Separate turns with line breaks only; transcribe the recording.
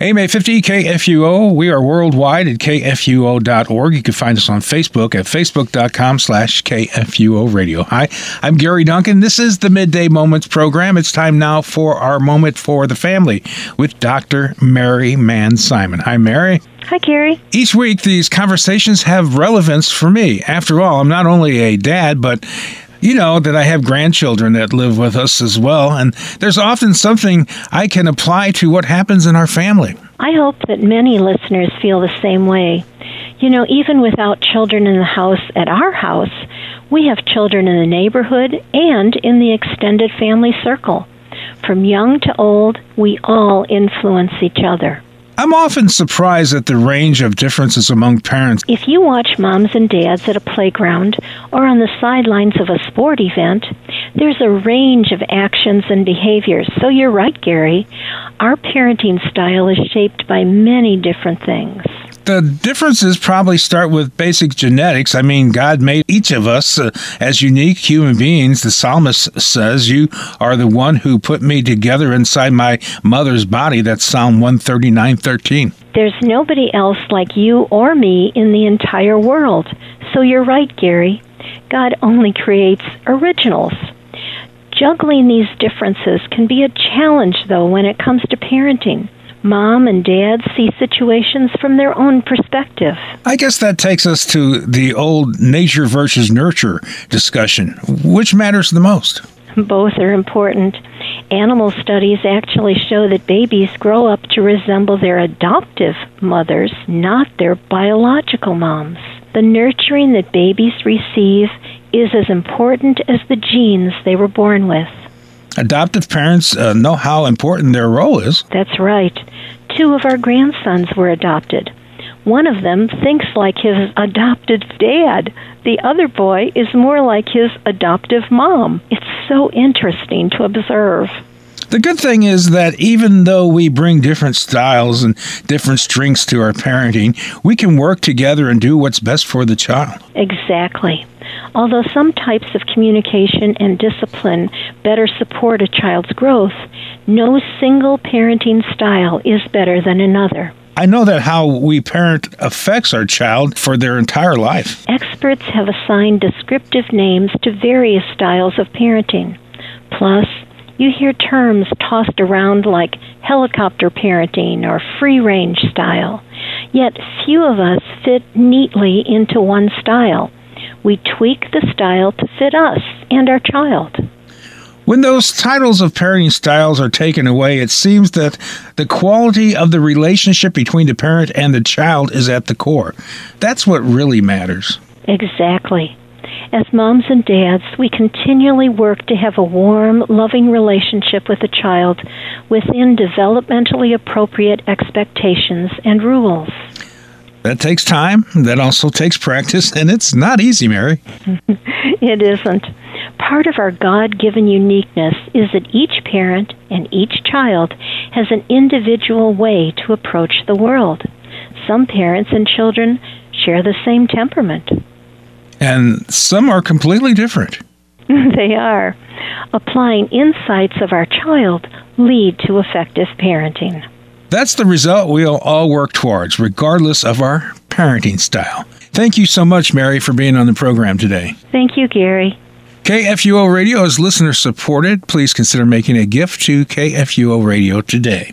AM 850 KFUO. We are worldwide at kfuo.org. You can find us on Facebook at facebook.com slash KFUO radio. Hi, I'm Gary Duncan. This is the Midday Moments program. It's time now for our moment for the family with Dr. Mary Manz Simon. Hi, Mary.
Hi, Gary.
Each week, these conversations have relevance for me. After all, I'm not only a dad, but you know that I have grandchildren that live with us as well, and there's often something I can apply to what happens in our family.
I hope that many listeners feel the same way. You know, even without children in the house at our house, we have children in the neighborhood and in the extended family circle. From young to old, we all influence each other.
I'm often surprised at the range of differences among parents.
If you watch moms and dads at a playground or on the sidelines of a sport event, there's a range of actions and behaviors. So you're right, Gary. Our parenting style is shaped by many different things
the differences probably start with basic genetics. I mean, God made each of us uh, as unique human beings. The psalmist says, You are the one who put me together inside my mother's body. That's Psalm 139 13.
There's nobody else like you or me in the entire world. So you're right, Gary. God only creates originals. Juggling these differences can be a challenge, though, when it comes to parenting mom and dad see situations from their own perspective.
I guess that takes us to the old nature versus nurture discussion. Which matters the most?
Both are important. Animal studies actually show that babies grow up to resemble their adoptive mothers, not their biological moms. The nurturing that babies receive is as important as the genes they were born with
adoptive parents uh, know how important their role is.
That's right. Two of our grandsons were adopted. One of them thinks like his adopted dad. The other boy is more like his adoptive mom. It's so interesting to observe.
The good thing is that even though we bring different styles and different strengths to our parenting, we can work together and do what's best for the child.
Exactly. Although some types of communication and discipline better support a child's growth, no single parenting style is better than another.
I know that how we parent affects our child for their entire life.
Experts have assigned descriptive names to various styles of parenting. Plus, you hear terms tossed around like helicopter parenting or free range style. Yet few of us fit neatly into one style. We tweak the style to fit us and our child.
When those titles of parenting styles are taken away, it seems that the quality of the relationship between the parent and the child is at the core. That's what really matters.
Exactly. As moms and dads, we continually work to have a warm, loving relationship with the child within developmentally appropriate expectations and rules.
That takes time. That also takes practice, and it's not easy, Mary.
it isn't. Part of our God given uniqueness is that each parent and each child has an individual way to approach the world. Some parents and children share the same temperament.
And some are completely different.
they are. Applying insights of our child lead to effective parenting.
That's the result we'll all work towards, regardless of our parenting style. Thank you so much, Mary, for being on the program today.
Thank you, Gary.
KFUO Radio is listener supported. Please consider making a gift to KFUO Radio today.